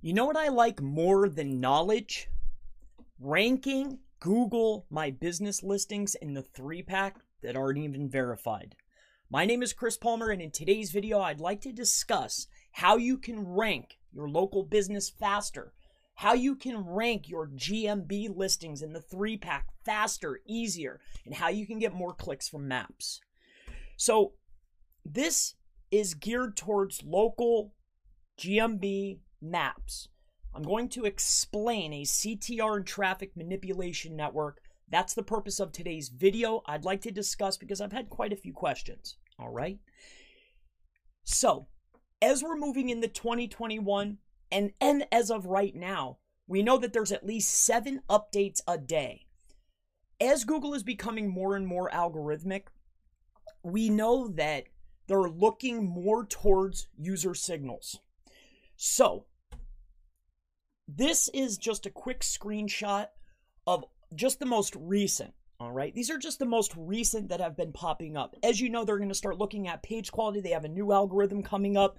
You know what I like more than knowledge? Ranking Google My Business listings in the three pack that aren't even verified. My name is Chris Palmer, and in today's video, I'd like to discuss how you can rank your local business faster, how you can rank your GMB listings in the three pack faster, easier, and how you can get more clicks from maps. So, this is geared towards local GMB maps. I'm going to explain a CTR and traffic manipulation network. That's the purpose of today's video. I'd like to discuss because I've had quite a few questions. All right. So, as we're moving into 2021, and, and as of right now, we know that there's at least seven updates a day. As Google is becoming more and more algorithmic, we know that they're looking more towards user signals. So, this is just a quick screenshot of just the most recent. All right, these are just the most recent that have been popping up. As you know, they're going to start looking at page quality. They have a new algorithm coming up.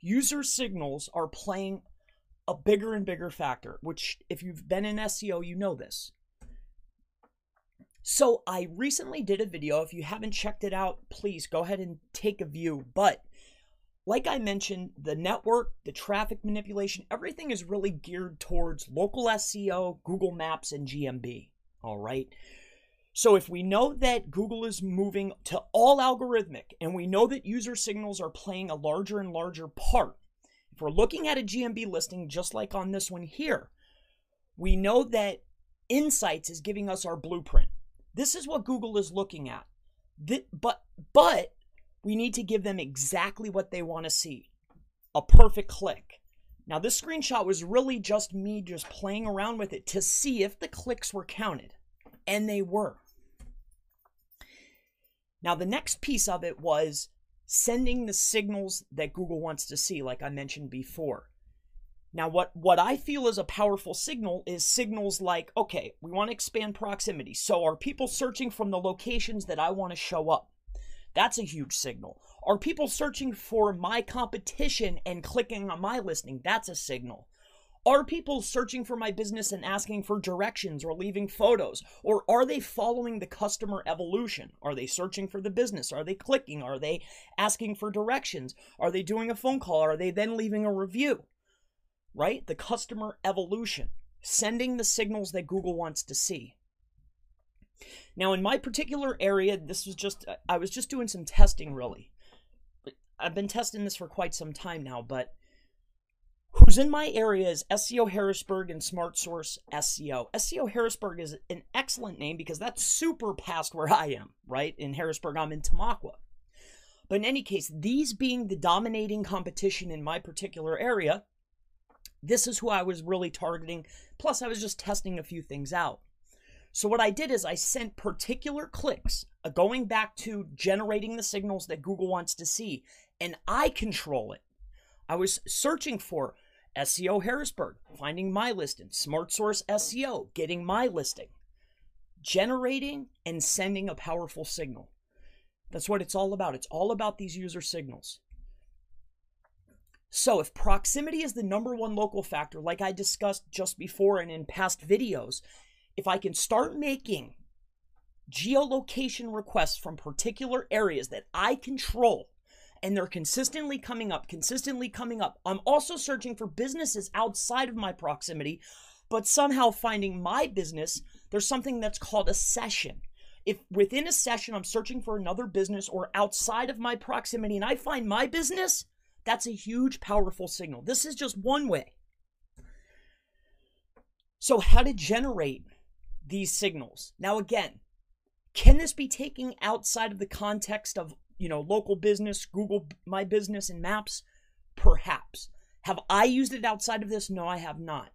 User signals are playing a bigger and bigger factor, which, if you've been in SEO, you know this. So, I recently did a video. If you haven't checked it out, please go ahead and take a view. But like I mentioned, the network, the traffic manipulation, everything is really geared towards local SEO, Google Maps, and GMB. All right. So if we know that Google is moving to all algorithmic and we know that user signals are playing a larger and larger part, if we're looking at a GMB listing just like on this one here, we know that Insights is giving us our blueprint. This is what Google is looking at. But but we need to give them exactly what they want to see a perfect click. Now, this screenshot was really just me just playing around with it to see if the clicks were counted, and they were. Now, the next piece of it was sending the signals that Google wants to see, like I mentioned before. Now, what, what I feel is a powerful signal is signals like, okay, we want to expand proximity. So, are people searching from the locations that I want to show up? That's a huge signal. Are people searching for my competition and clicking on my listing? That's a signal. Are people searching for my business and asking for directions or leaving photos? Or are they following the customer evolution? Are they searching for the business? Are they clicking? Are they asking for directions? Are they doing a phone call? Are they then leaving a review? Right? The customer evolution, sending the signals that Google wants to see. Now, in my particular area, this was just, I was just doing some testing really. I've been testing this for quite some time now, but who's in my area is SEO Harrisburg and Smart Source SEO. SEO Harrisburg is an excellent name because that's super past where I am, right? In Harrisburg, I'm in Tamaqua. But in any case, these being the dominating competition in my particular area, this is who I was really targeting. Plus, I was just testing a few things out. So what I did is I sent particular clicks uh, going back to generating the signals that Google wants to see, and I control it. I was searching for SEO Harrisburg, finding my listing, Smart Source SEO, getting my listing, generating and sending a powerful signal. That's what it's all about. It's all about these user signals. So, if proximity is the number one local factor, like I discussed just before and in past videos, if I can start making geolocation requests from particular areas that I control and they're consistently coming up, consistently coming up, I'm also searching for businesses outside of my proximity, but somehow finding my business, there's something that's called a session. If within a session I'm searching for another business or outside of my proximity and I find my business, that's a huge, powerful signal. This is just one way. So, how to generate these signals. Now, again, can this be taken outside of the context of, you know, local business, Google My Business, and Maps? Perhaps. Have I used it outside of this? No, I have not.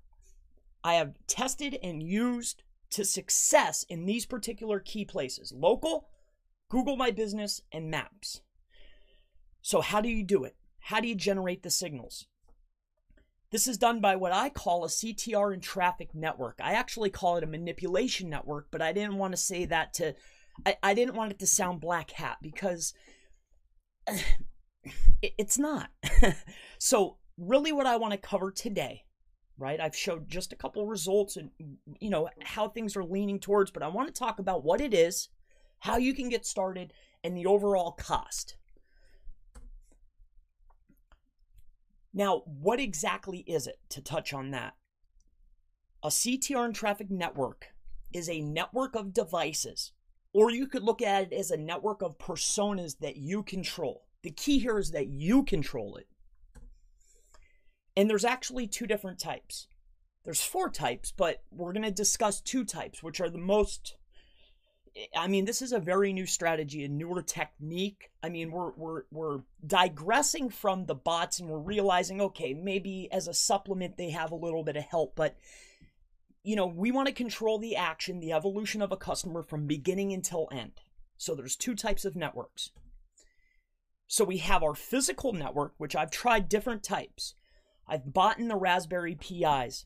I have tested and used to success in these particular key places local, Google My Business, and Maps. So, how do you do it? How do you generate the signals? This is done by what I call a CTR and traffic network. I actually call it a manipulation network, but I didn't want to say that to, I, I didn't want it to sound black hat because it, it's not. so, really, what I want to cover today right? I've showed just a couple results and you know how things are leaning towards, but I want to talk about what it is, how you can get started, and the overall cost. Now, what exactly is it to touch on that? A CTR and traffic network is a network of devices, or you could look at it as a network of personas that you control. The key here is that you control it. And there's actually two different types. There's four types, but we're going to discuss two types, which are the most Eh, I mean, this is a very new strategy, a newer technique. I mean, we're we're we're digressing from the bots and we're realizing, okay, maybe as a supplement they have a little bit of help, but you know, we want to control the action, the evolution of a customer from beginning until end. So there's two types of networks. So we have our physical network, which I've tried different types. I've bought in the Raspberry Pis.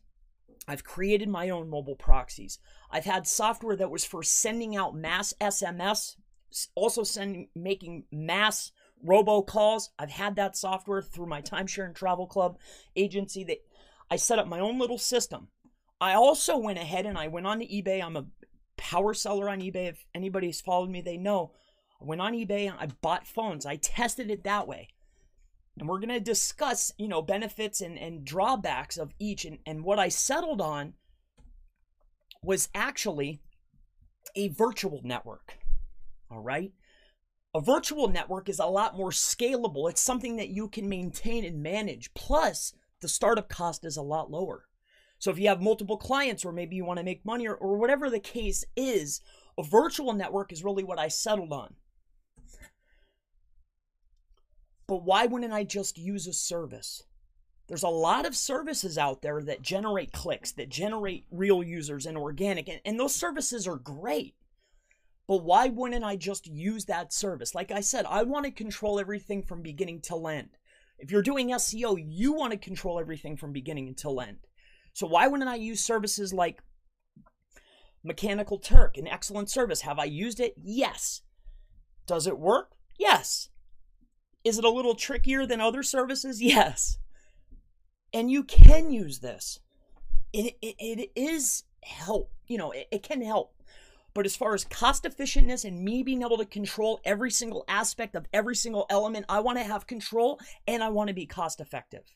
I've created my own mobile proxies. I've had software that was for sending out mass SMS, also sending making mass robocalls. I've had that software through my timeshare and travel club agency that I set up my own little system. I also went ahead and I went on to eBay. I'm a power seller on eBay. If anybody's followed me, they know. I went on eBay and I bought phones. I tested it that way and we're going to discuss you know benefits and, and drawbacks of each. And, and what i settled on was actually a virtual network all right? A virtual network is a lot more scalable. It's something that you can maintain and manage. Plus the startup cost is a lot lower. So if you have multiple clients or maybe you want to make money or, or whatever the case is a virtual network is really what i settled on but why wouldn't I just use a service? There's a lot of services out there that generate clicks, that generate real users and organic, and, and those services are great. But why wouldn't I just use that service? Like I said, I want to control everything from beginning to end. If you're doing SEO, you want to control everything from beginning until end. So why wouldn't I use services like Mechanical Turk, an excellent service? Have I used it? Yes. Does it work? Yes. Is it a little trickier than other services? Yes. And you can use this. It, it, it is help. You know, it, it can help. But as far as cost efficientness and me being able to control every single aspect of every single element, I want to have control and I want to be cost effective.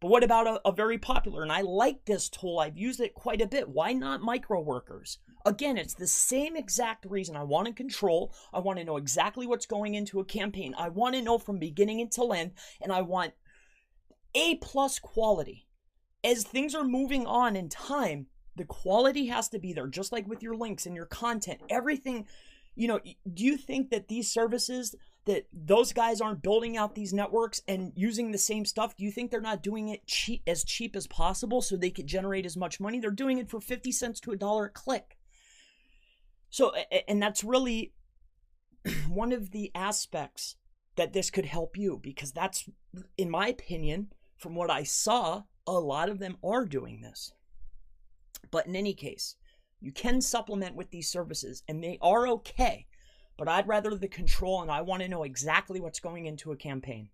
But what about a, a, very popular, and I like this tool, I've used it quite a bit. Why not Microworkers? Again, it's the same exact reason. I want to control, I want to know exactly what's going into a campaign. I want to know from beginning until end, and I want A plus quality. As things are moving on in time, the quality has to be there, just like with your links and your content. Everything, you know, do you think that these services, that those guys aren't building out these networks and using the same stuff do you think they're not doing it cheap as cheap as possible so they could generate as much money they're doing it for 50 cents to a dollar a click so and that's really one of the aspects that this could help you because that's in my opinion from what i saw a lot of them are doing this but in any case you can supplement with these services and they are okay but I'd rather the control and I want to know exactly what's going into a campaign.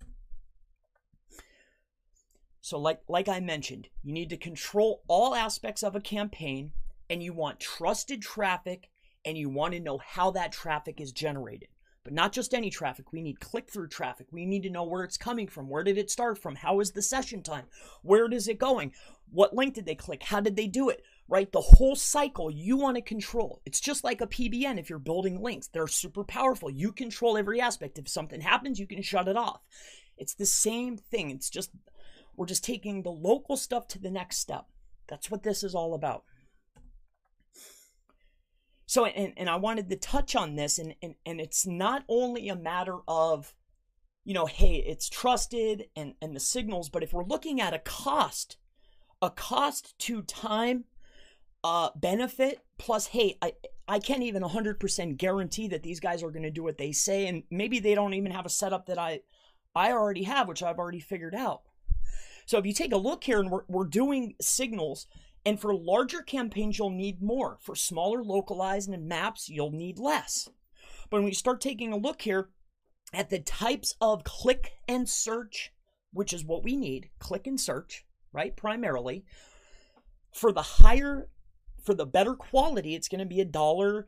So like like I mentioned, you need to control all aspects of a campaign and you want trusted traffic and you want to know how that traffic is generated. But not just any traffic. We need click through traffic. We need to know where it's coming from. Where did it start from? How is the session time? Where is it going? What link did they click? How did they do it? right? The whole cycle you want to control. It's just like a PBN if you're building links. They're super powerful. You control every aspect. If something happens, you can shut it off. It's the same thing. It's just, we're just taking the local stuff to the next step. That's what this is all about. So, and, and I wanted to touch on this, and, and, and it's not only a matter of, you know, hey, it's trusted and, and the signals, but if we're looking at a cost, a cost to time uh, benefit. Plus, hey, I I can't even 100% guarantee that these guys are going to do what they say, and maybe they don't even have a setup that I I already have, which I've already figured out. So if you take a look here, and we're we're doing signals. And for larger campaigns, you'll need more. For smaller localized and maps, you'll need less. But when we start taking a look here at the types of click and search, which is what we need, click and search, right? Primarily. For the higher, for the better quality, it's going to be a dollar,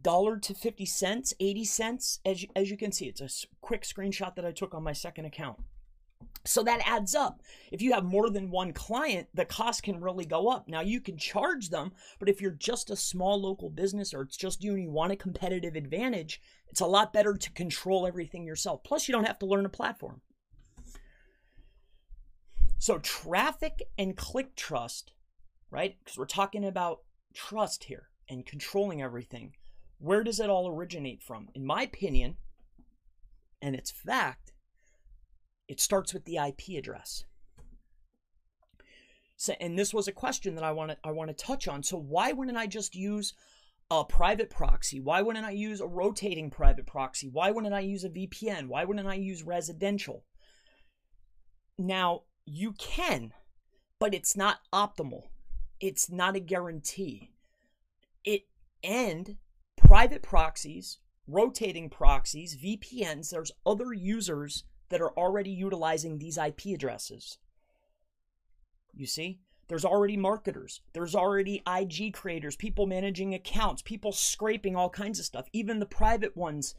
dollar to 50 cents, 80 cents. As you, as you can see, it's a quick screenshot that I took on my second account. So that adds up. If you have more than one client, the cost can really go up. Now you can charge them, but if you're just a small local business or it's just you and you want a competitive advantage, it's a lot better to control everything yourself. Plus, you don't have to learn a platform. So, traffic and click trust, right? Because we're talking about trust here and controlling everything. Where does it all originate from? In my opinion, and it's fact, it starts with the IP address. So, and this was a question that I want to I want to touch on. So why wouldn't I just use a private proxy? Why wouldn't I use a rotating private proxy? Why wouldn't I use a VPN? Why wouldn't I use residential? Now, you can, but it's not optimal. It's not a guarantee. It and private proxies, rotating proxies, VPNs, there's other users that are already utilizing these IP addresses. You see? There's already marketers. There's already IG creators, people managing accounts, people scraping all kinds of stuff, even the private ones.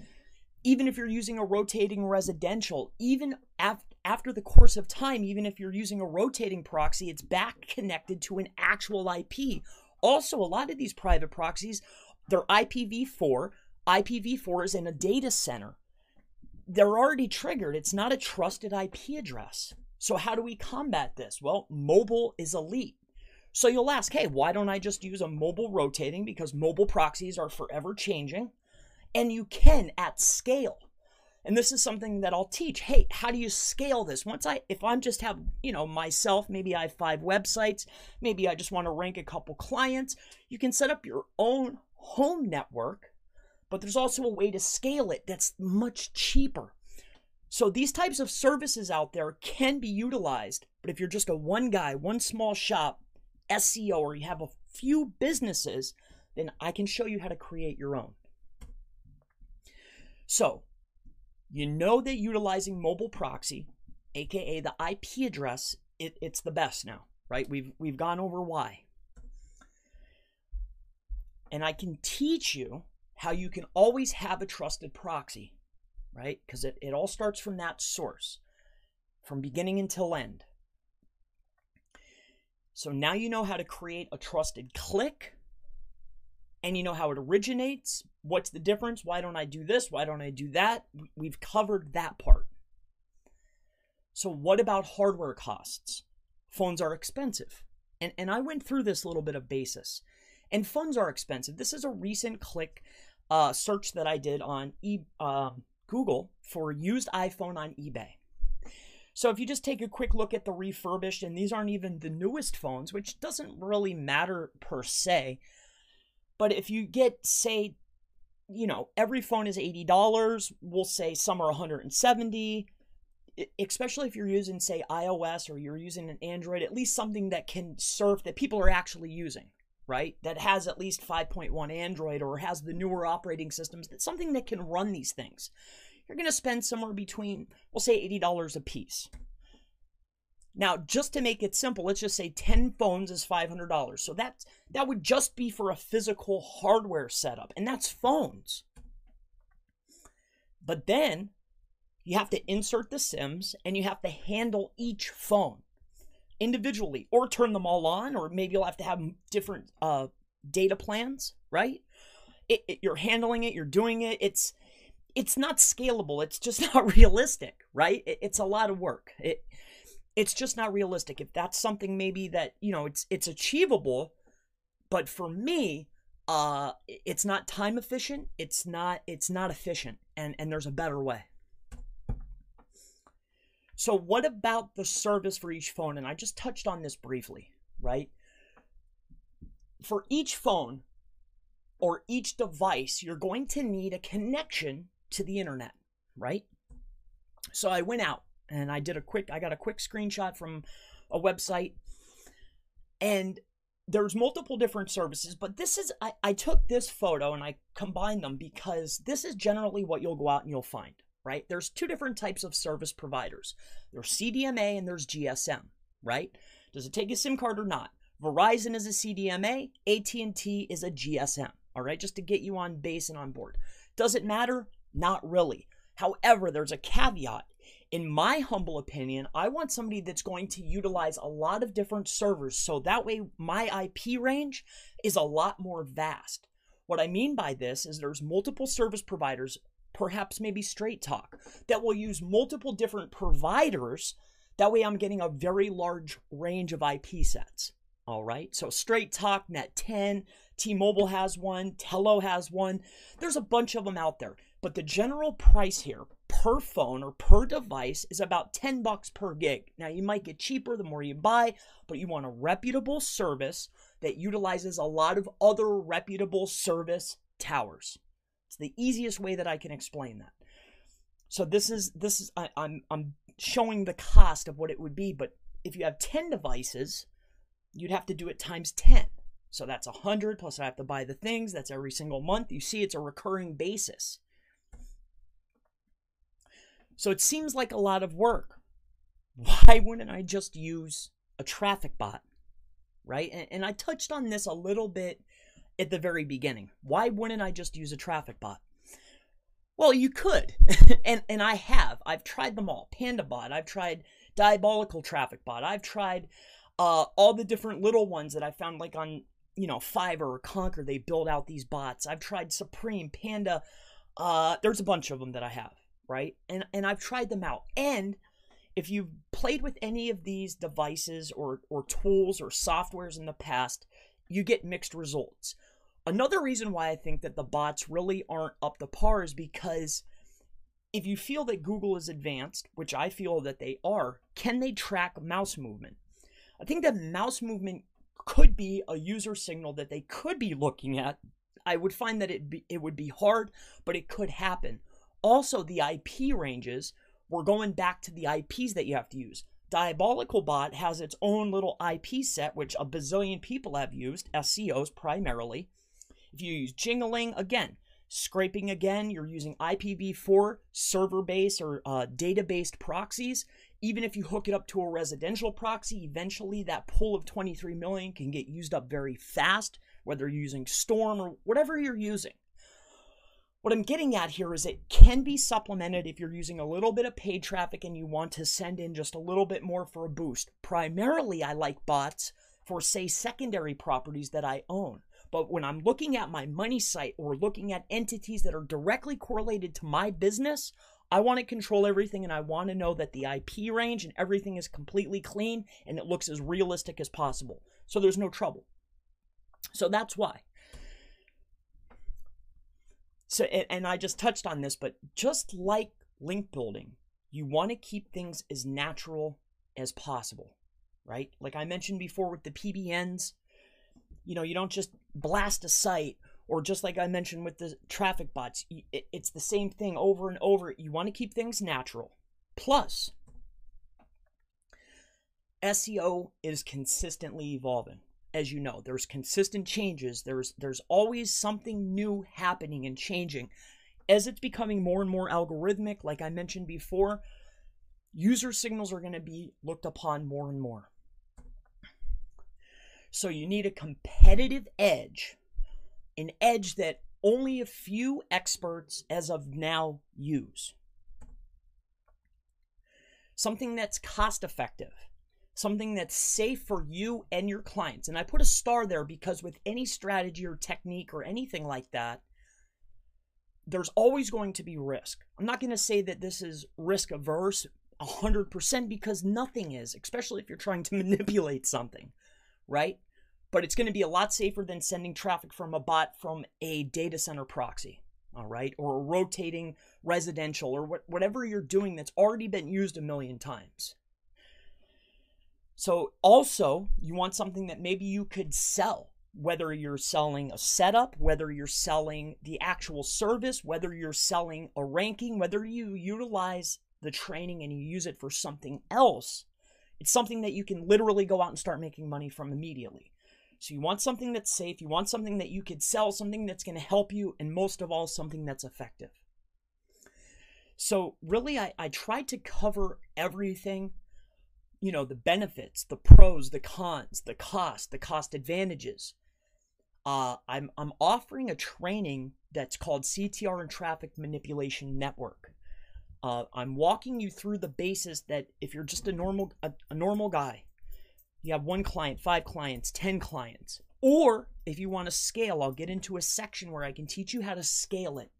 Even if you're using a rotating residential, even af- after the course of time, even if you're using a rotating proxy, it's back connected to an actual IP. Also, a lot of these private proxies, they're IPv4. IPv4 is in a data center they're already triggered. It's not a trusted IP address. So, how do we combat this? Well, mobile is elite. So, you'll ask, hey, why don't I just use a mobile rotating? Because mobile proxies are forever changing. And you can at scale. And this is something that I'll teach. Hey, how do you scale this? Once I, if I'm just have, you know, myself, maybe I have five websites, maybe I just want to rank a couple clients, you can set up your own home network but there's also a way to scale it that's much cheaper. So these types of services out there can be utilized, but if you're just a one guy, one small shop, SEO, or you have a few businesses, then I can show you how to create your own. So, you know that utilizing mobile proxy, aka the IP address, it, it's the best now, right? We've we've gone over why. And I can teach you how you can always have a trusted proxy, right? Because it, it all starts from that source, from beginning until end. So now you know how to create a trusted click and you know how it originates. What's the difference? Why don't I do this? Why don't I do that? We've covered that part. So, what about hardware costs? Phones are expensive. And, and I went through this little bit of basis. And phones are expensive. This is a recent click uh, search that I did on e- uh, Google for used iPhone on eBay. So if you just take a quick look at the refurbished, and these aren't even the newest phones, which doesn't really matter per se, but if you get, say, you know, every phone is $80, we'll say some are 170 especially if you're using say iOS or you're using an Android, at least something that can serve that people are actually using right? That has at least 5.1 Android or has the newer operating systems, that's something that can run these things. You're going to spend somewhere between, we'll say $80 a piece. Now, just to make it simple, let's just say 10 phones is $500. So that that would just be for a physical hardware setup, and that's phones. But then you have to insert the SIMs and you have to handle each phone individually or turn them all on, or maybe you'll have to have different uh, data plans, right? It, it, you're handling it, you're doing it. It's it's not scalable. It's just not realistic, right? It, it's a lot of work. It it's just not realistic. If that's something maybe that you know it's it's achievable, but for me, uh, it's not time efficient. It's not it's not efficient, and and there's a better way. So, what about the service for each phone? And I just touched on this briefly, right? For each phone or each device, you're going to need a connection to the internet, right? So, I went out and I did a quick, I got a quick screenshot from a website and there's multiple different services, but this is, I, I took this photo and I combined them because this is generally what you'll go out and you'll find right? There's two different types of service providers. There's CDMA and there's GSM, right? Does it take a SIM card or not? Verizon is a CDMA, AT&T is a GSM. All right, just to get you on base and on board. Does it matter? Not really. However, there's a caveat. In my humble opinion, I want somebody that's going to utilize a lot of different servers so that way my IP range is a lot more vast. What I mean by this is there's multiple service providers, perhaps maybe Straight Talk, that will use multiple different providers. That way I'm getting a very large range of IP sets. All right, so Straight Talk, Net 10, T Mobile has one, Tello has one. There's a bunch of them out there. But the general price here per phone or per device is about 10 bucks per gig. Now, you might get cheaper the more you buy, but you want a reputable service that utilizes a lot of other reputable service towers. It's the easiest way that I can explain that. So this is this is I, I'm I'm showing the cost of what it would be, but if you have 10 devices, you'd have to do it times 10. So that's 100 plus I have to buy the things. That's every single month. You see, it's a recurring basis. So it seems like a lot of work. Why wouldn't I just use a traffic bot? Right? And, and I touched on this a little bit at the very beginning. Why wouldn't I just use a traffic bot? Well, you could. and and I have. I've tried them all. PandaBot, I've tried Diabolical Traffic Bot. I've tried uh, all the different little ones that I found like on, you know, Fiverr or Konker. They build out these bots. I've tried Supreme, Panda. Uh, there's a bunch of them that I have right? And and I've tried them out. And if you've played with any of these devices or or tools or softwares in the past, you get mixed results. Another reason why I think that the bots really aren't up to par is because if you feel that Google is advanced, which I feel that they are, can they track mouse movement? I think that mouse movement could be a user signal that they could be looking at. I would find that it be, it would be hard, but it could happen. Also, the IP ranges, we're going back to the IPs that you have to use. Diabolical Bot has its own little IP set, which a bazillion people have used, SEOs primarily. If you use Jingling, again, scraping again, you're using IPv4 server based or uh, data based proxies. Even if you hook it up to a residential proxy, eventually that pool of 23 million can get used up very fast, whether you're using Storm or whatever you're using. What I'm getting at here is it can be supplemented if you're using a little bit of paid traffic and you want to send in just a little bit more for a boost. Primarily, I like bots for, say, secondary properties that I own. But when I'm looking at my money site or looking at entities that are directly correlated to my business, I want to control everything and I want to know that the IP range and everything is completely clean and it looks as realistic as possible. So there's no trouble. So that's why. So, and I just touched on this, but just like link building, you want to keep things as natural as possible, right? Like I mentioned before with the PBNs, you know, you don't just blast a site or just like I mentioned with the traffic bots, it's the same thing over and over. You want to keep things natural. Plus, SEO is consistently evolving as you know there's consistent changes there's there's always something new happening and changing as it's becoming more and more algorithmic like i mentioned before user signals are going to be looked upon more and more so you need a competitive edge an edge that only a few experts as of now use something that's cost effective something that's safe for you and your clients. And I put a star there because with any strategy or technique or anything like that, there's always going to be risk. I'm not going to say that this is risk averse 100% because nothing is, especially if you're trying to manipulate something, right? But it's going to be a lot safer than sending traffic from a bot from a data center proxy, all right? Or a rotating residential or whatever you're doing that's already been used a million times. So also, you want something that maybe you could sell, whether you're selling a setup, whether you're selling the actual service, whether you're selling a ranking, whether you utilize the training and you use it for something else. It's something that you can literally go out and start making money from immediately. So you want something that's safe, you want something that you could sell, something that's going to help you, and most of all, something that's effective. So really, I, I tried to cover everything you know, the benefits, the pros, the cons, the cost, the cost advantages. Uh, I'm I'm offering a training that's called CTR and Traffic Manipulation Network. Uh, I'm walking you through the basis that if you're just a normal a, a normal guy, you have one client, five clients, ten clients, or if you want to scale, I'll get into a section where I can teach you how to scale it.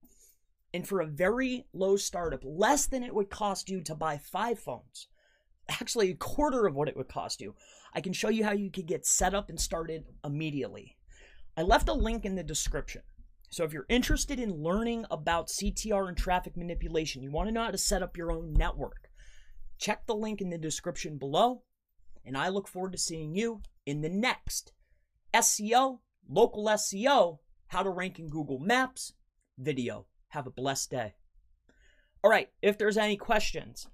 And for a very low startup, less than it would cost you to buy five phones, actually a quarter of what it would cost you, I can show you how you could get set up and started immediately. I left a link in the description. So if you're interested in learning about CTR and traffic manipulation, you want to know how to set up your own network, check the link in the description below. And I look forward to seeing you in the next SEO, local SEO, how to rank in Google Maps video. Have a blessed day. All right, if there's any questions,